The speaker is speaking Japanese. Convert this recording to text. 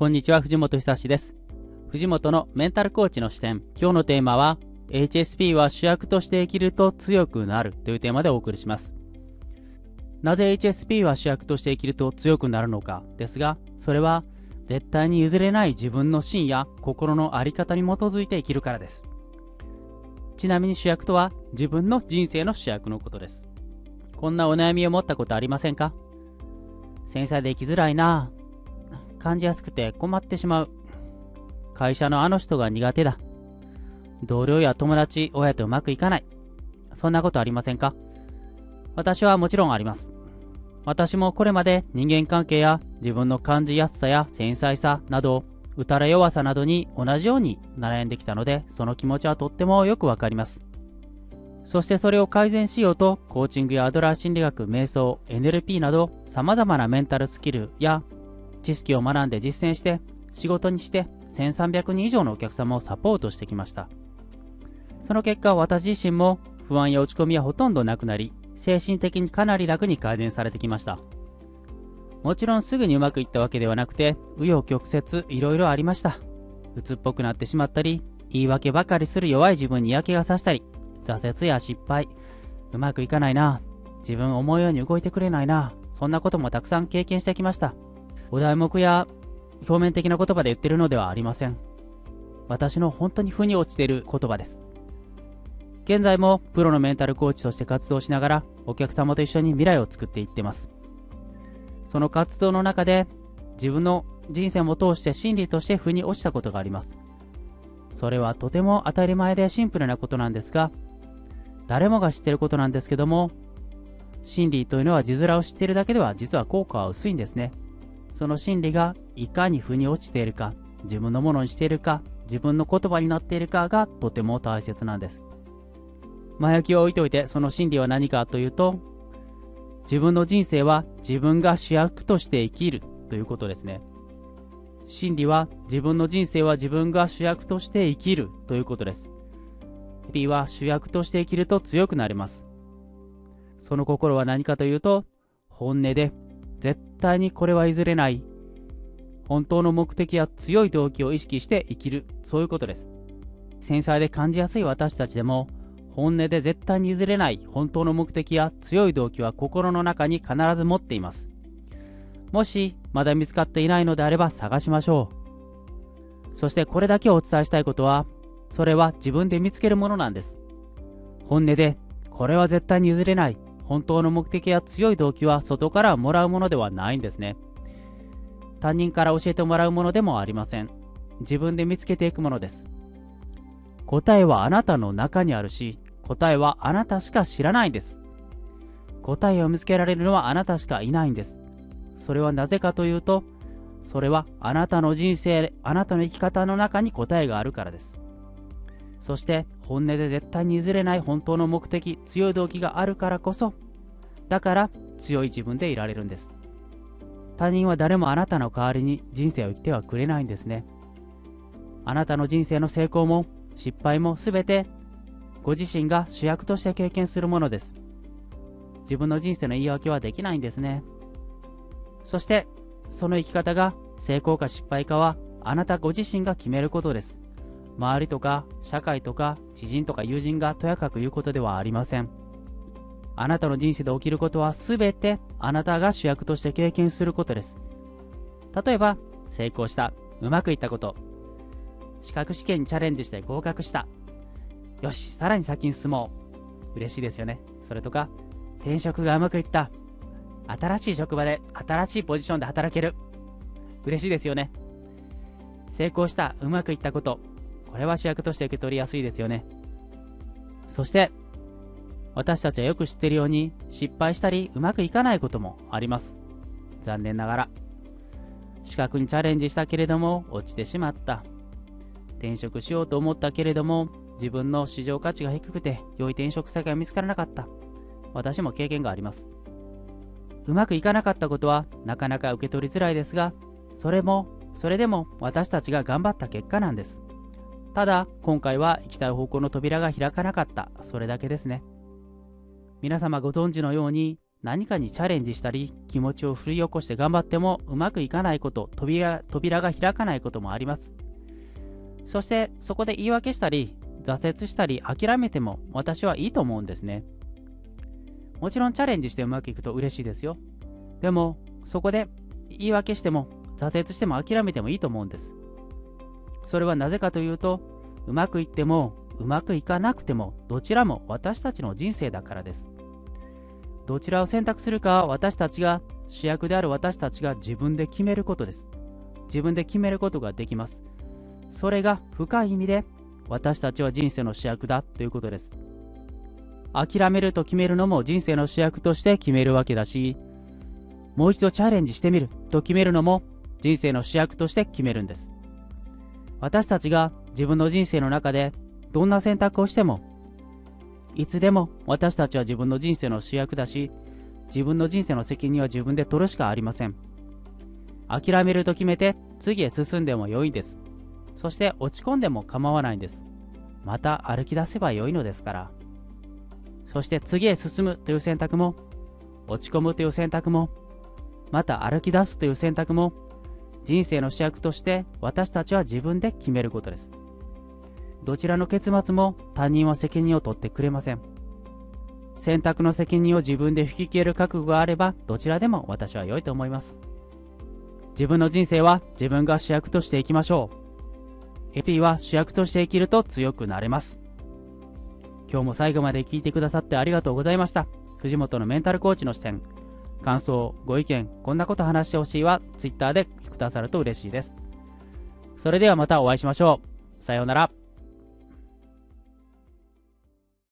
こんにちは、藤本久志です。藤本のメンタルコーチの視点。今日のテーマは、HSP は主役として生きると強くなるというテーマでお送りします。なぜ HSP は主役として生きると強くなるのかですが、それは絶対に譲れない自分の芯や心の在り方に基づいて生きるからです。ちなみに主役とは自分の人生の主役のことです。こんなお悩みを持ったことありませんか？繊細で生きづらいな。感じやすくて困ってしまう。会社のあの人が苦手だ。同僚や友達、親とうまくいかない。そんなことありませんか？私はもちろんあります。私もこれまで人間関係や自分の感じやすさや繊細さなど、打たれ弱さなどに同じように悩んできたので、その気持ちはとってもよくわかります。そしてそれを改善しようと、コーチングやアドラー心理学、瞑想、NLP など、様々なメンタルスキルや知識を学んで実践して、仕事にして1300人以上のお客様をサポートしてきました。その結果、私自身も不安や落ち込みはほとんどなくなり、精神的にかなり楽に改善されてきました。もちろんすぐにうまくいったわけではなくて、紆余曲折いろいろありました。鬱っぽくなってしまったり、言い訳ばかりする弱い自分に嫌気がさしたり、挫折や失敗、うまくいかないな、自分思うように動いてくれないな、そんなこともたくさん経験してきました。お題目や表面的な言葉で言ってるのではありません。私の本当に腑に落ちている言葉です。現在もプロのメンタルコーチとして活動しながらお客様と一緒に未来を作っていってます。その活動の中で自分の人生も通して真理として腑に落ちたことがあります。それはとても当たり前でシンプルなことなんですが、誰もが知ってることなんですけども、真理というのは字面を知っているだけでは実は効果は薄いんですね。その真理がいかに腑に落ちているか、自分のものにしているか、自分の言葉になっているかがとても大切なんです。前置きを置いておいて、その真理は何かというと、自分の人生は自分が主役として生きるということですね。真理は自分の人生は自分が主役として生きるということです。P は主役として生きると強くなれます。その心は何かというと、本音で絶対にこれは譲れない。本当の目的や強い動機を意識して生きる。そういうことです。繊細で感じやすい私たちでも、本音で絶対に譲れない本当の目的や強い動機は心の中に必ず持っています。もしまだ見つかっていないのであれば探しましょう。そしてこれだけをお伝えしたいことは、それは自分で見つけるものなんです。本音で、これは絶対に譲れない。本当の目的や強い動機は外からもらうものではないんですね。他人から教えてもらうものでもありません。自分で見つけていくものです。答えはあなたの中にあるし、答えはあなたしか知らないんです。答えを見つけられるのはあなたしかいないんです。それはなぜかというと、それはあなたの人生、あなたの生き方の中に答えがあるからです。そして本音で絶対に譲れない本当の目的、強い動機があるからこそ、だから強い自分でいられるんです。他人は誰もあなたの代わりに人生を生きてはくれないんですね。あなたの人生の成功も失敗もすべてご自身が主役として経験するものです。自分の人生の言い訳はできないんですね。そして、その生き方が成功か失敗かはあなたご自身が決めることです。周りとか社会とか知人とか友人がとやかく言うことではありません。あなたの人生で起きることはすべてあなたが主役として経験することです。例えば、成功した、うまくいったこと、資格試験にチャレンジして合格した。よし、さらに先に進もう。嬉しいですよね。それとか、転職がうまくいった。新しい職場で新しいポジションで働ける。嬉しいですよね。成功した、うまくいったこと。これは主役として受け取りやすいですよね。そして、私たちはよく知っているように、失敗したりうまくいかないこともあります。残念ながら。資格にチャレンジしたけれども、落ちてしまった。転職しようと思ったけれども、自分の市場価値が低くて、良い転職先が見つからなかった。私も経験があります。うまくいかなかったことは、なかなか受け取りづらいですが、それも、それでも私たちが頑張った結果なんです。ただ、今回は行きたい方向の扉が開かなかった。それだけですね。皆様ご存知のように、何かにチャレンジしたり、気持ちを振り起こして頑張ってもうまくいかないこと、扉扉が開かないこともあります。そしてそこで言い訳したり、挫折したり諦めても私はいいと思うんですね。もちろんチャレンジしてうまくいくと嬉しいですよ。でも、そこで言い訳しても挫折しても諦めてもいいと思うんです。それはなぜかというと、うまくいってもうまくいかなくてもどちらも私たちの人生だからです。どちらを選択するかは私たちが主役である私たちが自分で決めることです。自分で決めることができます。それが深い意味で私たちは人生の主役だということです。諦めると決めるのも人生の主役として決めるわけだし、もう一度チャレンジしてみると決めるのも人生の主役として決めるんです。私たちが自分の人生の中でどんな選択をしても、いつでも私たちは自分の人生の主役だし、自分の人生の責任は自分で取るしかありません。諦めると決めて次へ進んでも良いんです。そして落ち込んでも構わないんです。また歩き出せば良いのですから。そして次へ進むという選択も、落ち込むという選択も、また歩き出すという選択も、人生の主役として私たちは自分で決めることです。どちらの結末も他人は責任を取ってくれません。選択の責任を自分で引き消える覚悟があれば、どちらでも私は良いと思います。自分の人生は自分が主役としていきましょう。エピーは主役として生きると強くなれます。今日も最後まで聞いてくださってありがとうございました。藤本のメンタルコーチの視点、感想、ご意見、こんなこと話してほしいは Twitter でくださると嬉しいです。それではまたお会いしましょう。さようなら。